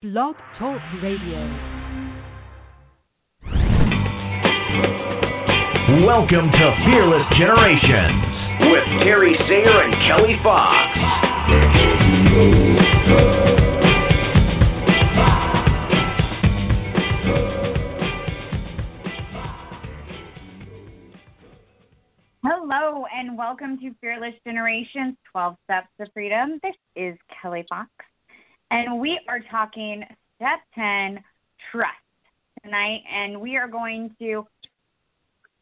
Blog Talk Radio. Welcome to Fearless Generations with Terry Sayer and Kelly Fox. Hello, and welcome to Fearless Generations 12 Steps to Freedom. This is Kelly Fox, and we are talking step 10 trust tonight, and we are going to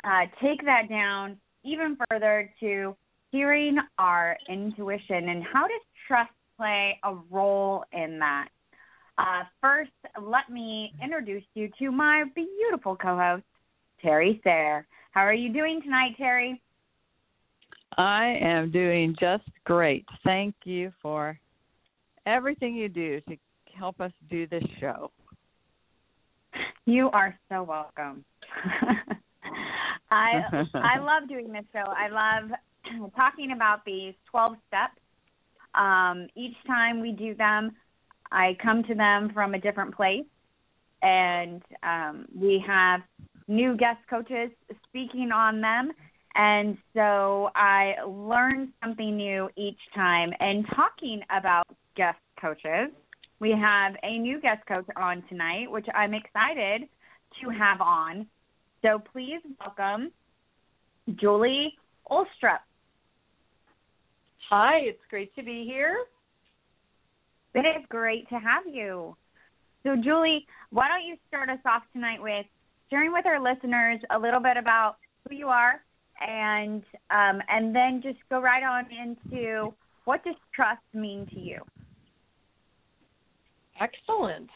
uh, take that down even further to hearing our intuition and how does trust play a role in that. Uh, first, let me introduce you to my beautiful co host, Terry Sayre. How are you doing tonight, Terry? I am doing just great. Thank you for everything you do to help us do this show. You are so welcome. I I love doing this show. I love talking about these 12 steps. Um, each time we do them, I come to them from a different place, and um, we have new guest coaches speaking on them. And so I learn something new each time. And talking about guest coaches, we have a new guest coach on tonight, which I'm excited to have on. So please welcome Julie Olstrup. Hi, it's great to be here. It is great to have you. So, Julie, why don't you start us off tonight with sharing with our listeners a little bit about who you are, and um, and then just go right on into what does trust mean to you? Excellent.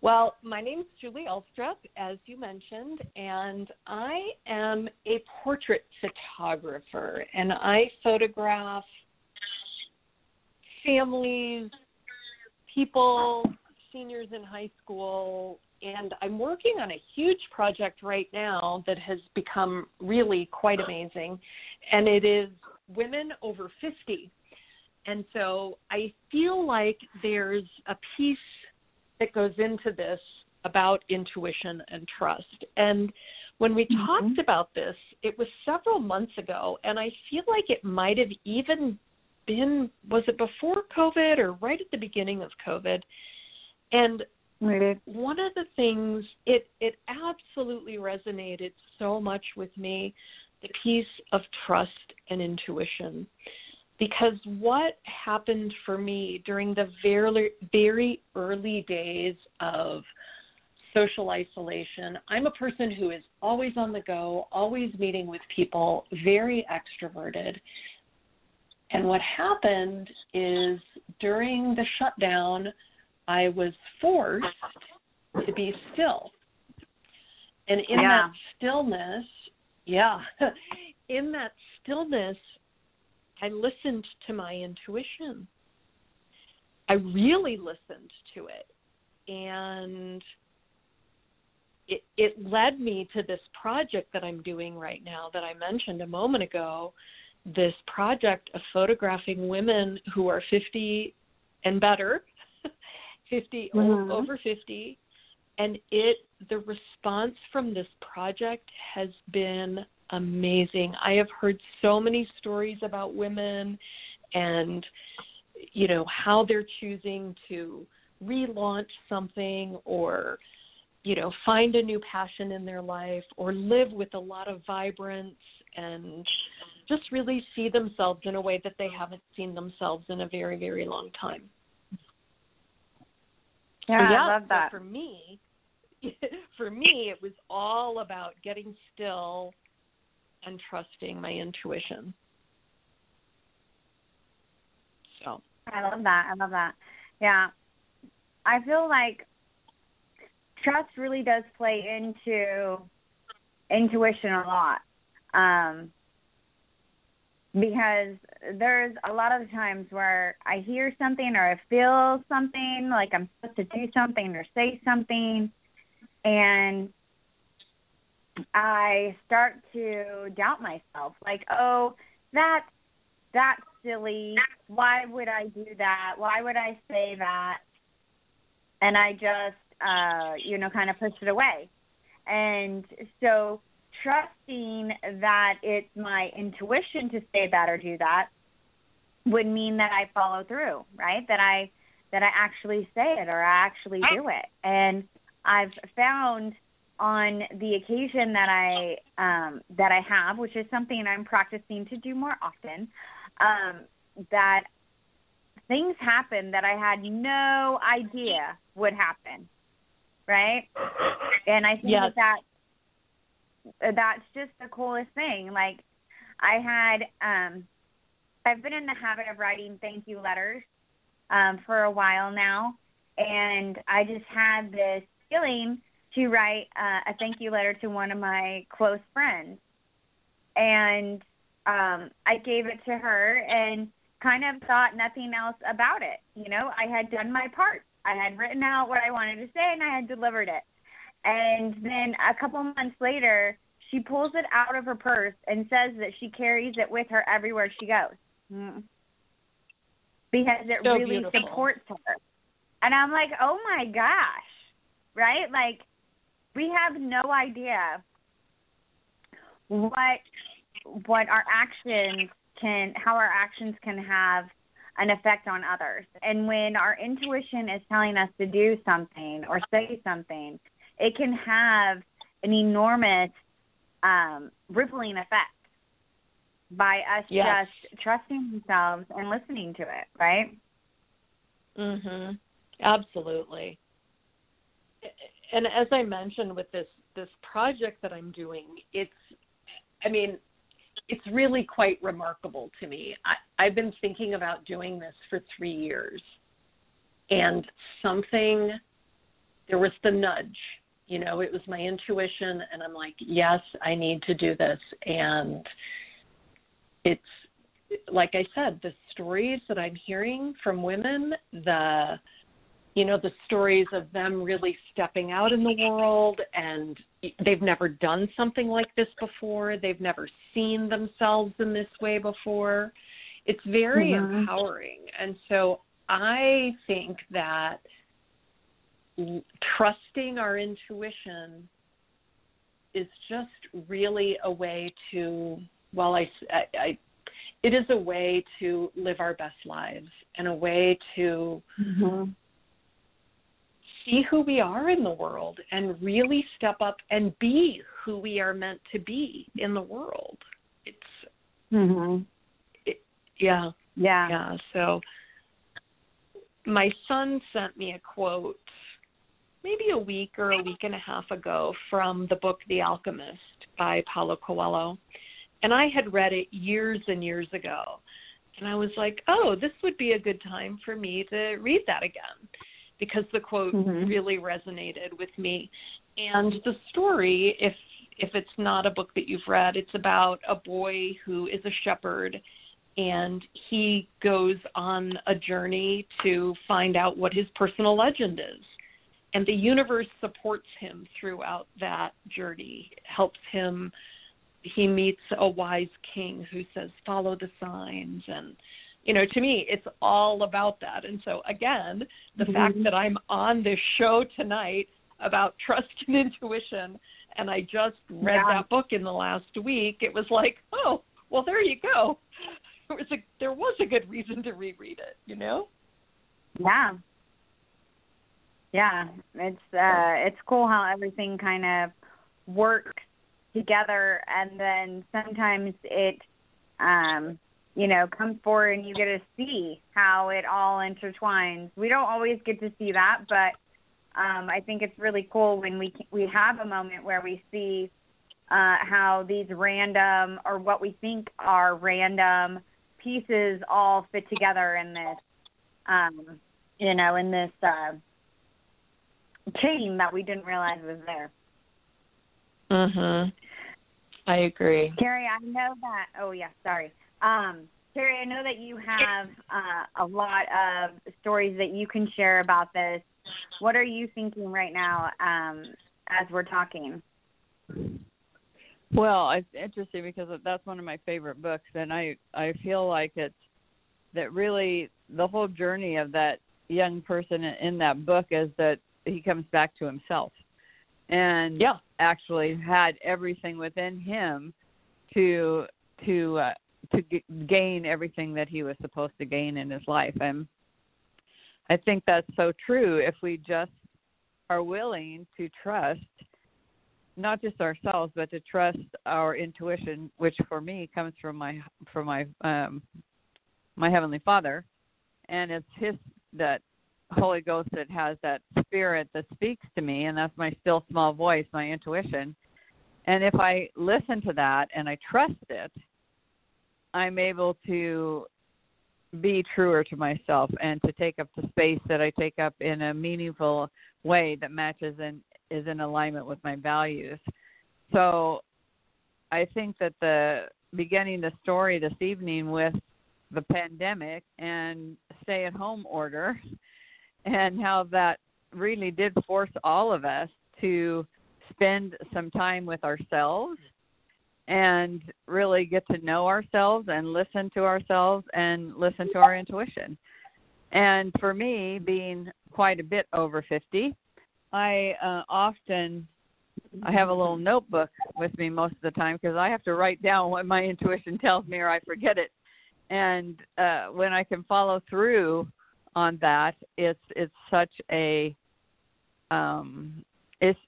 Well, my name is Julie Elstrup, as you mentioned, and I am a portrait photographer, and I photograph families, people, seniors in high school, and I'm working on a huge project right now that has become really quite amazing, and it is women over 50. And so I feel like there's a piece that goes into this about intuition and trust. And when we Mm-hmm. talked about this, it was several months ago, and I feel like it might have even been was it before COVID or right at the beginning of COVID? And Right. one of the things it it absolutely resonated so much with me the piece of trust and intuition because what happened for me during the very very early days of social isolation i'm a person who is always on the go always meeting with people very extroverted and what happened is during the shutdown I was forced to be still. And in Yeah. that stillness, yeah, in that stillness, I listened to my intuition. I really listened to it. And it, it led me to this project that I'm doing right now that I mentioned a moment ago. This project of photographing women who are 50 and better 50 o- Mhm. over 50 and it the response from this project has been amazing i have heard so many stories about women and you know how they're choosing to relaunch something or you know find a new passion in their life or live with a lot of vibrance and just really see themselves in a way that they haven't seen themselves in a very very long time Yeah, yeah, I love that. for me, for me, it was all about getting still and trusting my intuition. So, I love that. I love that. Yeah. I feel like trust really does play into intuition a lot. Um, because there's a lot of times where I hear something or I feel something like I'm supposed to do something or say something and I start to doubt myself like oh that's that's silly why would I do that why would I say that and I just uh, you know kind of pushed it away. And so trusting that it's my intuition to say that or do that would mean that I follow through, right? That I that I actually say it or I actually do it. And I've found on the occasion that I um, that I have, which is something I'm practicing to do more often, um, that things happen that I had no idea would happen, right? And I think yes. that that's just the coolest thing. Like I had, um, I've been in the habit of writing thank you letters um, for a while now, and I just had this feeling to write uh, a thank you letter to one of my close friends. And um, I gave it to her and kind of thought nothing else about it. You know, I had done my part. I had written out what I wanted to say and I had delivered it. And then a couple months later, she pulls it out of her purse and says that she carries it with her everywhere she goes. Mm. Because it So really beautiful. supports her. And I'm like, oh my gosh, right? Like, we have no idea what what our actions can how our actions can have an effect on others. And when our intuition is telling us to do something or say something, it can have an enormous um, rippling effect by us Yes. just trusting ourselves and listening to it, right? Mhm. Absolutely. And as I mentioned with this this project that I'm doing, it's I mean, it's really quite remarkable to me. I, I've been thinking about doing this for three years. And something there was the nudge. You know, it was my intuition and I'm like, yes, I need to do this. And it's like I said, the stories that I'm hearing from women, the you know, the stories of them really stepping out in the world and they've never done something like this before. They've never seen themselves in this way before. It's very Mhm. empowering. And so I think that trusting our intuition is just really a way to, well, I, I, I it is a way to live our best lives and a way to Mm-hmm. See who we are in the world and really step up and be who we are meant to be in the world. It's Mm-hmm. yeah, Yeah. yeah. So my son sent me a quote maybe a week or a week and a half ago from the book The Alchemist by Paulo Coelho. And I had read it years and years ago. And I was like, oh, this would be a good time for me to read that again because the quote Mhm. really resonated with me. And the story, if if it's not a book that you've read, it's about a boy who is a shepherd and he goes on a journey to find out what his personal legend is. And the universe supports him throughout that journey, helps him. He meets a wise king who says, follow the signs. And, you know, to me, it's all about that. And so, again, the fact Mhm. that I'm on this show tonight about trust and intuition, and I just read Yeah. that book in the last week, it was like, oh, well, there you go. There was a there was a good reason to reread it, you know. Yeah. Yeah. It's uh it's cool how everything kind of works together and then sometimes it um you know comes forward and you get to see how it all intertwines. We don't always get to see that, but um I think it's really cool when we we have a moment where we see uh how these random or what we think are random pieces all fit together in this um, you know, in this uh, chain that we didn't realize was there. Mhm. I agree. Carrie, I know that. Oh yeah, sorry. Um, Carrie, I know that you have uh, a lot of stories that you can share about this. What are you thinking right now um, as we're talking? Well, it's interesting because that's one of my favorite books, and I I feel like it's that really the whole journey of that young person in that book is that he comes back to himself and yeah. actually had everything within him to to uh, to g- gain everything that he was supposed to gain in his life. And I think that's so true if we just are willing to trust not just ourselves but to trust our intuition which for me comes from my from my um my heavenly father. And it's his that holy ghost that has that spirit that speaks to me and that's my still small voice my intuition. And if i listen to that and i trust it i'm able to be truer to myself and to take up the space that i take up in a meaningful way that matches and is in alignment with my values. So i think that the beginning the story this evening with the pandemic and stay at home order and how that really did force all of us to spend some time with ourselves and really get to know ourselves and listen to ourselves and listen to our intuition. And for me, being quite a bit over 50, I uh, often I have a little notebook with me most of the time because I have to write down what my intuition tells me or I forget it. And uh, when I can follow through on that, it's it's such a um, it's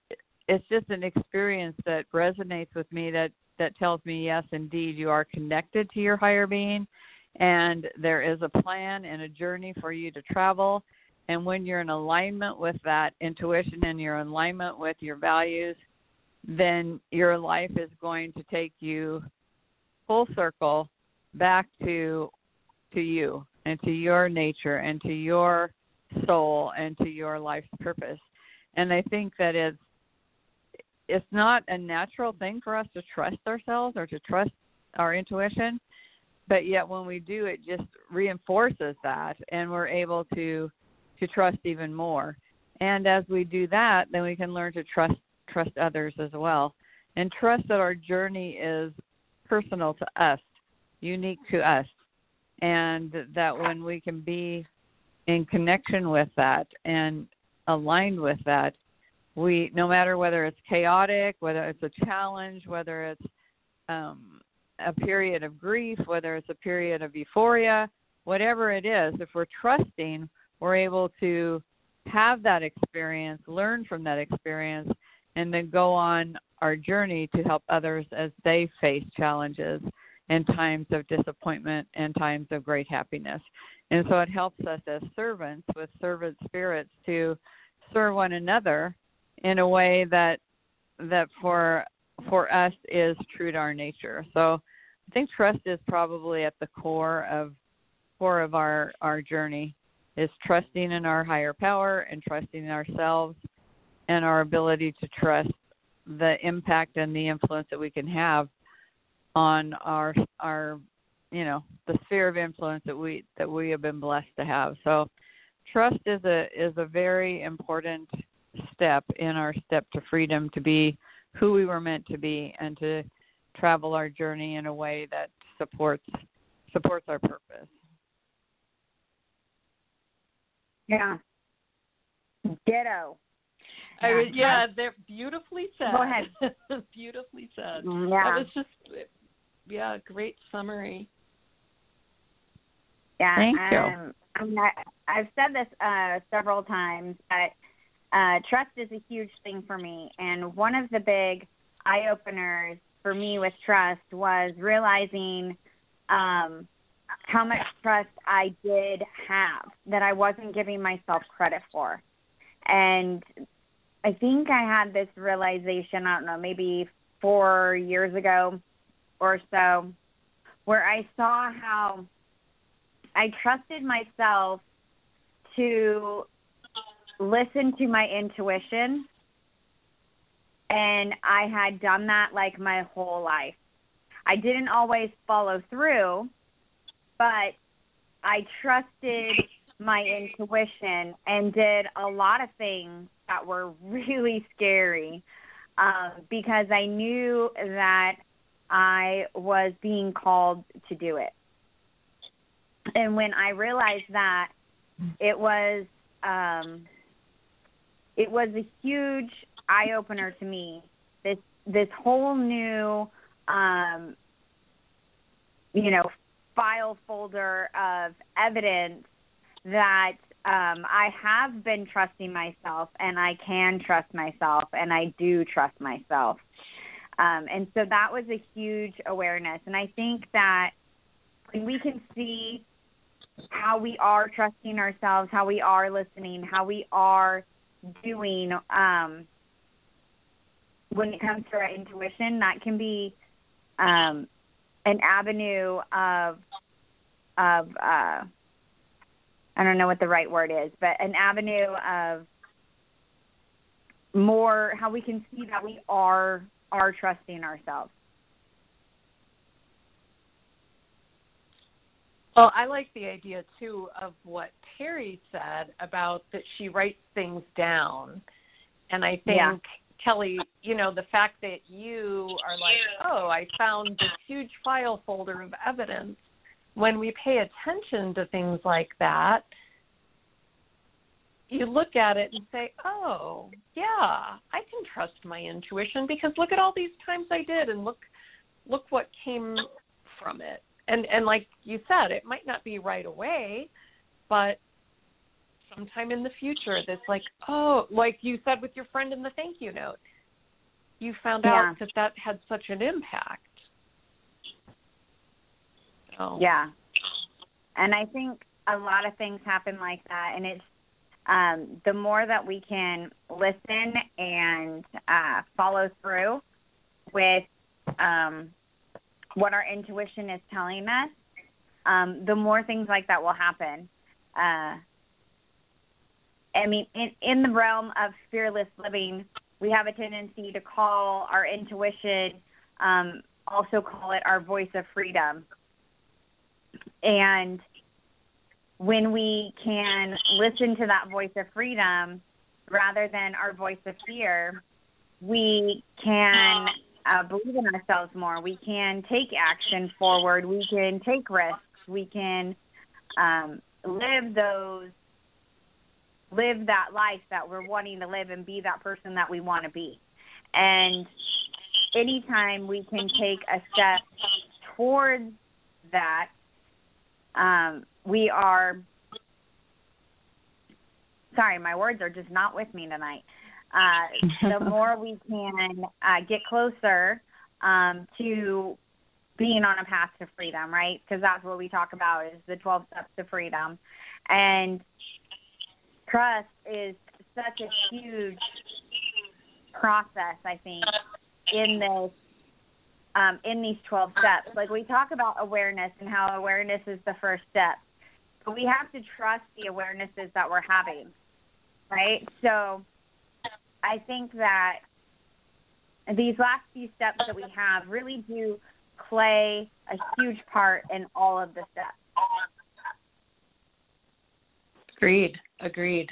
it's just an experience that resonates with me that that tells me yes indeed you are connected to your higher being and there is a plan and a journey for you to travel and when you're in alignment with that intuition and you're in alignment with your values then your life is going to take you full circle back to to you and to your nature and to your soul and to your life's purpose. And I think that it's it's not a natural thing for us to trust ourselves or to trust our intuition, but yet when we do it just reinforces that and we're able to to trust even more. And as we do that, then we can learn to trust trust others as well. And trust that our journey is personal to us, unique to us and that when we can be in connection with that and aligned with that we no matter whether it's chaotic whether it's a challenge whether it's um, a period of grief whether it's a period of euphoria whatever it is if we're trusting we're able to have that experience learn from that experience and then go on our journey to help others as they face challenges and times of disappointment and times of great happiness. And so it helps us as servants with servant spirits to serve one another in a way that that for for us is true to our nature. So I think trust is probably at the core of core of our our journey is trusting in our higher power and trusting in ourselves and our ability to trust the impact and the influence that we can have on our our you know the sphere of influence that we that we have been blessed to have so trust is a is a very important step in our step to freedom to be who we were meant to be and to travel our journey in a way that supports supports our purpose yeah ditto I was, yeah, they're beautifully said. Go ahead. beautifully said. Yeah. That was just yeah, great summary. Yeah, Thank you. um, I mean, I, I've said this uh, several times, but uh, trust is a huge thing for me. And one of the big eye openers for me with trust was realizing um, how much trust I did have that I wasn't giving myself credit for. And I think I had this realization, I don't know, maybe four years ago or so where I saw how I trusted myself to listen to my intuition and I had done that like my whole life. I didn't always follow through, but I trusted my intuition and did a lot of things that were really scary um, because I knew that I was being called to do it. And when I realized that, it was um, it was a huge eye opener to me. This this whole new um, you know file folder of evidence that um, I have been trusting myself and I can trust myself and I do trust myself. Um, and so that was a huge awareness. And I think that when we can see how we are trusting ourselves, how we are listening, how we are doing um, when it comes to our intuition, that can be um, an avenue of of uh, I don't know what the right word is, but an avenue of more how we can see that we are are trusting ourselves. Well, I like the idea too of what Terry said about that she writes things down. And I think Yeah. Kelly, you know, the fact that you are like, "Oh, I found this huge file folder of evidence." When we pay attention to things like that, you look at it and say, "Oh, yeah, I can trust my intuition because look at all these times I did and look look what came from it." And and like you said, it might not be right away, but sometime in the future that's like, "Oh, like you said with your friend in the thank you note. You found Yeah. out that that had such an impact." So, Yeah. And I think a lot of things happen like that and it's um the more that we can listen and uh follow through with um what our intuition is telling us, um, the more things like that will happen. Uh I mean, in, in the realm of fearless living, we have a tendency to call our intuition, um, also call it our voice of freedom. And when we can listen to that voice of freedom rather than our voice of fear, we can uh, believe in ourselves more. We can take action forward. We can take risks. We can um, live those, live that life that we're wanting to live and be that person that we want to be. And anytime we can take a step towards that, um, we are sorry, my words are just not with me tonight. Uh, the more we can uh, get closer um, to being on a path to freedom, right? Because that's what we talk about is the 12 steps to freedom. And trust is such a huge process, I think, in this um, in these 12 steps. Like we talk about awareness and how awareness is the first step, but we have to trust the awarenesses that we're having, right? So I think that these last few steps that we have really do play a huge part in all of the steps. Agreed. Agreed.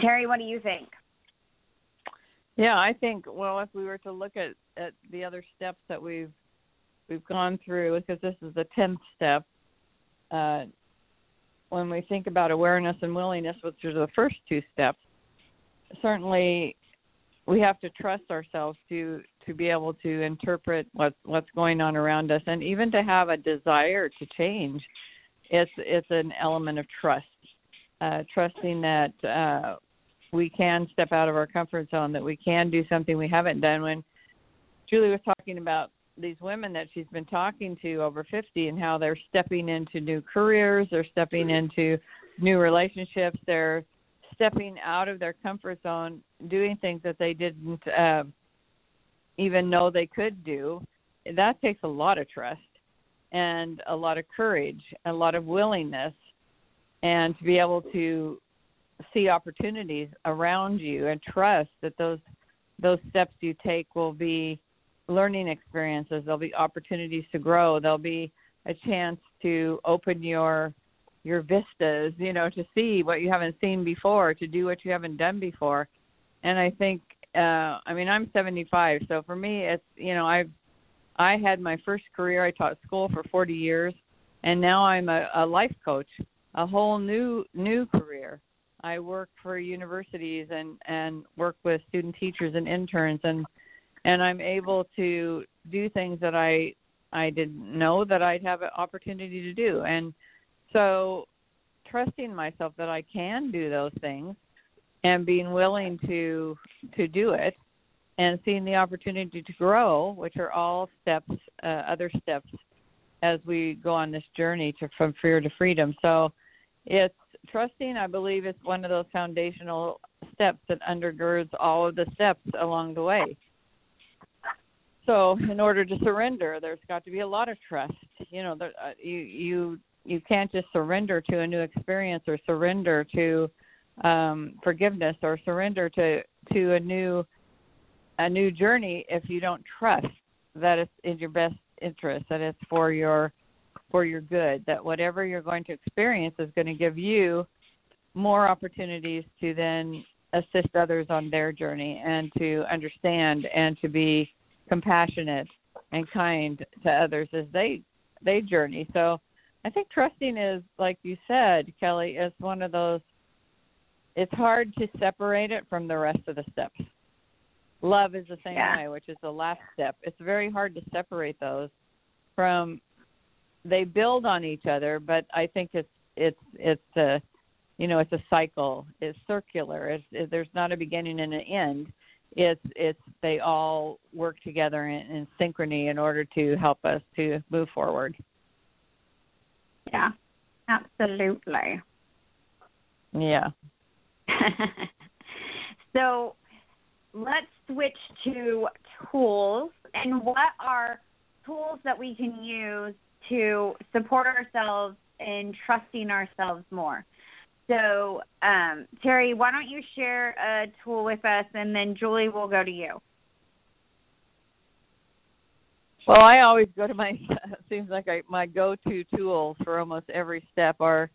Terry, what do you think? Yeah, I think well, if we were to look at at the other steps that we've we've gone through, because this is the tenth step. Uh, when we think about awareness and willingness, which are the first two steps, certainly we have to trust ourselves to to be able to interpret what what's going on around us, and even to have a desire to change. It's it's an element of trust, uh, trusting that uh, we can step out of our comfort zone, that we can do something we haven't done. When Julie was talking about these women that she's been talking to over 50 and how they're stepping into new careers, they're stepping into new relationships, they're stepping out of their comfort zone, doing things that they didn't uh, even know they could do. That takes a lot of trust and a lot of courage, a lot of willingness, and to be able to see opportunities around you and trust that those those steps you take will be learning experiences there'll be opportunities to grow there'll be a chance to open your your vistas you know to see what you haven't seen before to do what you haven't done before and i think uh i mean i'm 75 so for me it's you know i've I had my first career. I taught school for 40 years, and now I'm a, a life coach, a whole new new career. I work for universities and and work with student teachers and interns, and and I'm able to do things that I I didn't know that I'd have an opportunity to do, and so trusting myself that I can do those things and being willing to to do it and seeing the opportunity to grow, which are all steps, uh, other steps as we go on this journey to from fear to freedom. So it's trusting, I believe, is one of those foundational steps that undergirds all of the steps along the way. So, in order to surrender, there's got to be a lot of trust. You know, there, uh, you you you can't just surrender to a new experience or surrender to um, forgiveness or surrender to to a new a new journey if you don't trust that it's in your best interest, that it's for your for your good, that whatever you're going to experience is going to give you more opportunities to then assist others on their journey and to understand and to be compassionate and kind to others as they they journey. So I think trusting is like you said, Kelly, is one of those it's hard to separate it from the rest of the steps. Love is the same Yeah. way, which is the last step. It's very hard to separate those from they build on each other, but I think it's it's it's a you know it's a cycle. It's circular. It's it, there's not a beginning and an end. It's it's they all work together in, in synchrony in order to help us to move forward. Yeah, absolutely. Yeah. so let's switch to tools and what are tools that we can use to support ourselves in trusting ourselves more. So, um, Terry, why don't you share a tool with us and then Julie will go to you. Well, I always go to my. Seems like I, my go-to tools for almost every step are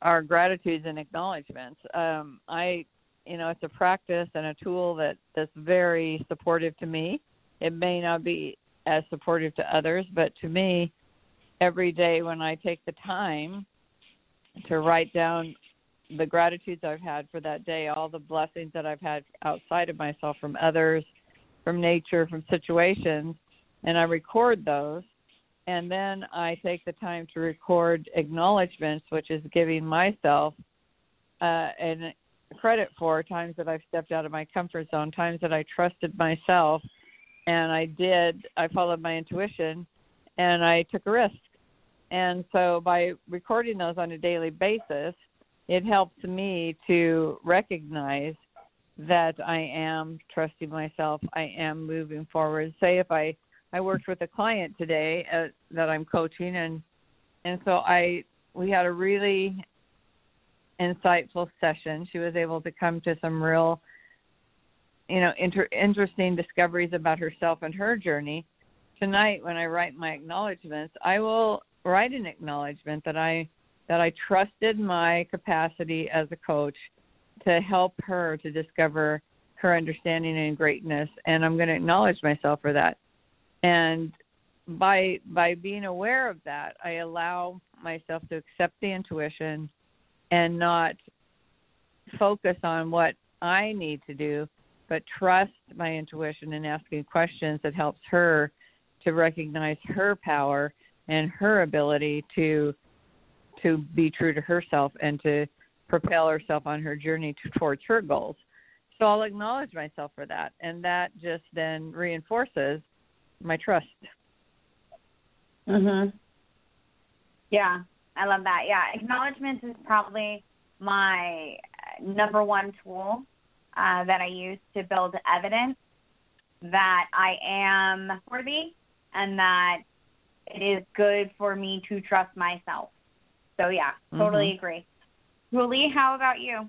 are gratitudes and acknowledgments. Um, I, you know, it's a practice and a tool that that's very supportive to me. It may not be as supportive to others, but to me, every day when I take the time to write down the gratitudes I've had for that day, all the blessings that I've had outside of myself from others, from nature, from situations, and I record those. And then I take the time to record acknowledgments, which is giving myself uh, and credit for times that I've stepped out of my comfort zone, times that I trusted myself, and I did. I followed my intuition, and I took a risk. And so by recording those on a daily basis, it helps me to recognize that I am trusting myself. I am moving forward. Say if I I worked with a client today uh, that I'm coaching, and and so I we had a really insightful session. She was able to come to some real, you know, inter- interesting discoveries about herself and her journey. Tonight, when I write my acknowledgments, I will write an acknowledgement that I that I trusted my capacity as a coach to help her to discover her understanding and greatness, and I'm going to acknowledge myself for that. And by by being aware of that i allow myself to accept the intuition and not focus on what i need to do but trust my intuition and asking questions that helps her to recognize her power and her ability to to be true to herself and to propel herself on her journey to, towards her goals so i'll acknowledge myself for that and that just then reinforces my trust. Mhm. Yeah, I love that. Yeah, acknowledgments is probably my uh, number one tool uh, that I use to build evidence that I am worthy and that it is good for me to trust myself. So yeah, totally Mhm. agree. Julie, how about you?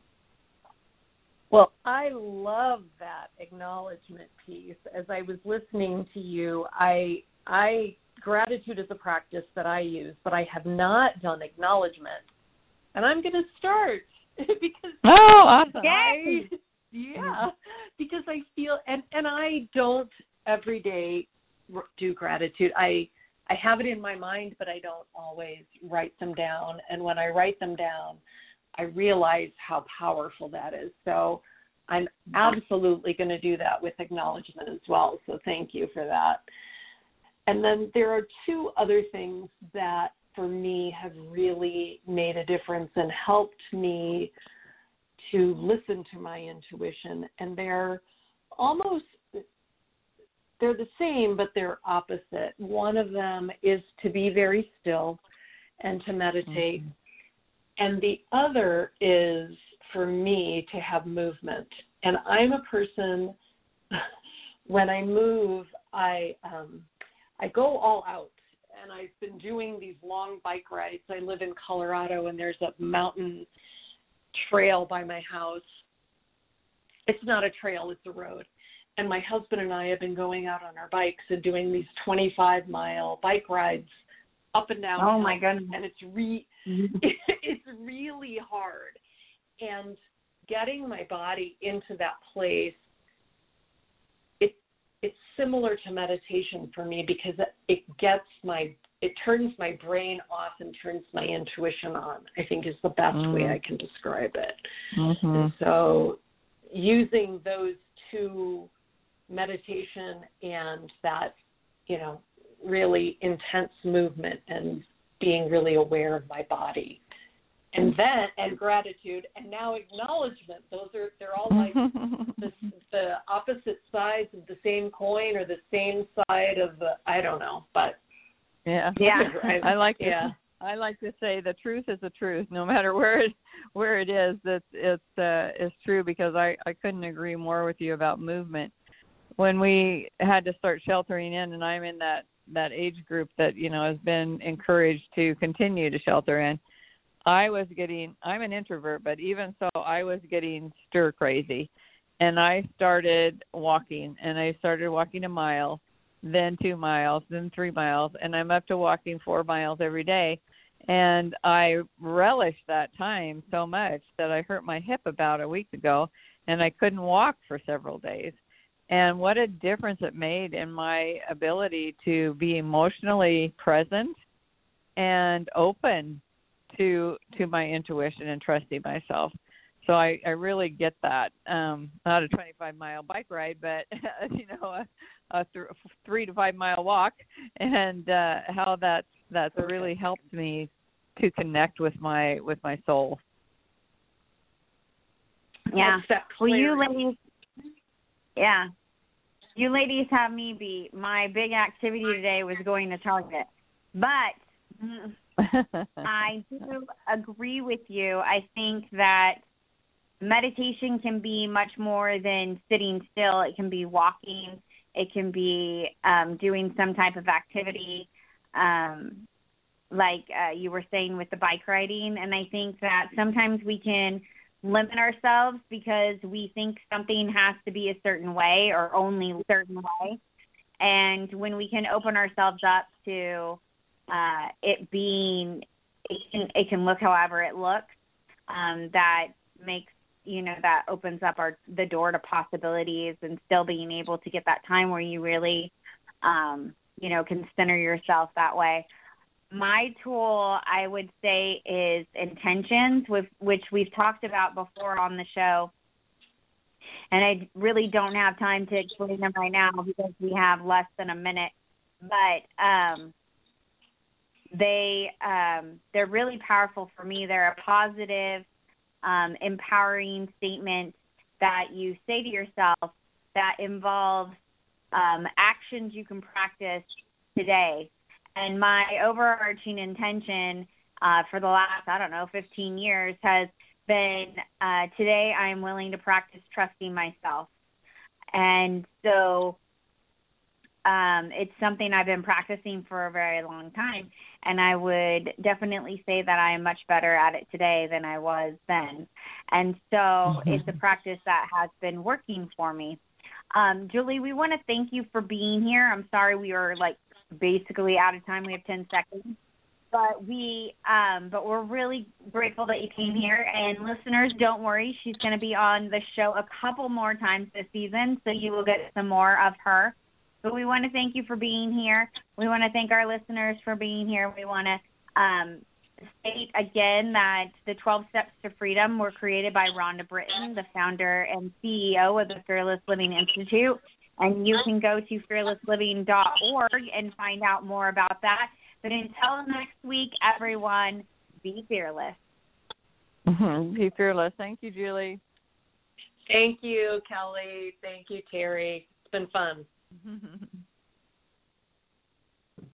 Well, I love that acknowledgement piece. As I was listening to you, I I gratitude is a practice that I use, but I have not done acknowledgement. And I'm going to start because Oh, awesome. I, yeah, because I feel and and I don't every day do gratitude. I I have it in my mind, but I don't always write them down. And when I write them down, I realize how powerful that is. So I'm mm-hmm. absolutely going to do that with acknowledgement as well. So thank you for that. And then there are two other things that for me have really made a difference and helped me to listen to my intuition. And they're almost they're the same but they're opposite. One of them is to be very still and to meditate. Mm-hmm. And the other is for me to have movement. And I'm a person when I move, I um I go all out and I've been doing these long bike rides. I live in Colorado and there's a mountain trail by my house. It's not a trail, it's a road. And my husband and I have been going out on our bikes and doing these 25 mile bike rides up and down. Oh my goodness. And it's re mm-hmm. it's really hard. And getting my body into that place it it's similar to meditation for me because it gets my it turns my brain off and turns my intuition on i think is the best mm. way i can describe it mm-hmm. so using those two meditation and that you know really intense movement and being really aware of my body. And then and gratitude and now acknowledgement. Those are they're all like the, the opposite sides of the same coin or the same side of the i don't know but yeah. Yeah. I, I like to, yeah. I like to say the truth is the truth no matter where it where it is that it's uh is true because i i couldn't agree more with you about movement when we had to start sheltering in and i'm in that that age group that you know has been encouraged to continue to shelter in I was getting I'm an introvert, but even so I was getting stir crazy. And I started walking and I started walking a mile, then 2 miles, then 3 miles, and I'm up to walking 4 miles every day. And I relished that time so much that I hurt my hip about a week ago and I couldn't walk for several days. And what a difference it made in my ability to be emotionally present and open to to my intuition and trusting myself. So I, I really get that. Um, not a 25 mile bike ride, but you know, a, a th- three to five mile walk, and uh, how that's that's really helped me to connect with my with my soul. Yeah. Well, you ladies, yeah, you ladies have me beat. My big activity today was going to Target, but I do agree with you. I think that meditation can be much more than sitting still. It can be walking. It can be um, doing some type of activity, um, like uh, you were saying with the bike riding. And I think that sometimes we can limit ourselves because we think something has to be a certain way or only a certain way. And when we can open ourselves up to uh, it being it can it can look however it looks. Um, that makes you know that opens up our the door to possibilities and still being able to get that time where you really um, you know can center yourself that way. My tool, I would say, is intentions, with which we've talked about before on the show. And I really don't have time to explain them right now because we have less than a minute. But um, they um, they're really powerful for me. They're a positive, um, empowering statement that you say to yourself that involves um, actions you can practice today. And my overarching intention uh, for the last I don't know 15 years has been uh, today I am willing to practice trusting myself. And so um, it's something I've been practicing for a very long time, and I would definitely say that I am much better at it today than I was then. And so mm-hmm. it's a practice that has been working for me. Um, Julie, we want to thank you for being here. I'm sorry we are like basically out of time. We have 10 seconds. But we, um, but we're really grateful that you came here. And listeners, don't worry, she's going to be on the show a couple more times this season, so you will get some more of her But we want to thank you for being here. We want to thank our listeners for being here. We want to um, state again that the 12 Steps to Freedom were created by Rhonda Britten, the founder and CEO of the Fearless Living Institute. And you can go to fearlessliving.org and find out more about that. But until next week, everyone, be fearless. Mm-hmm. be fearless. Thank you, Julie. Thank you, Kelly. Thank you, Terry. It's been fun.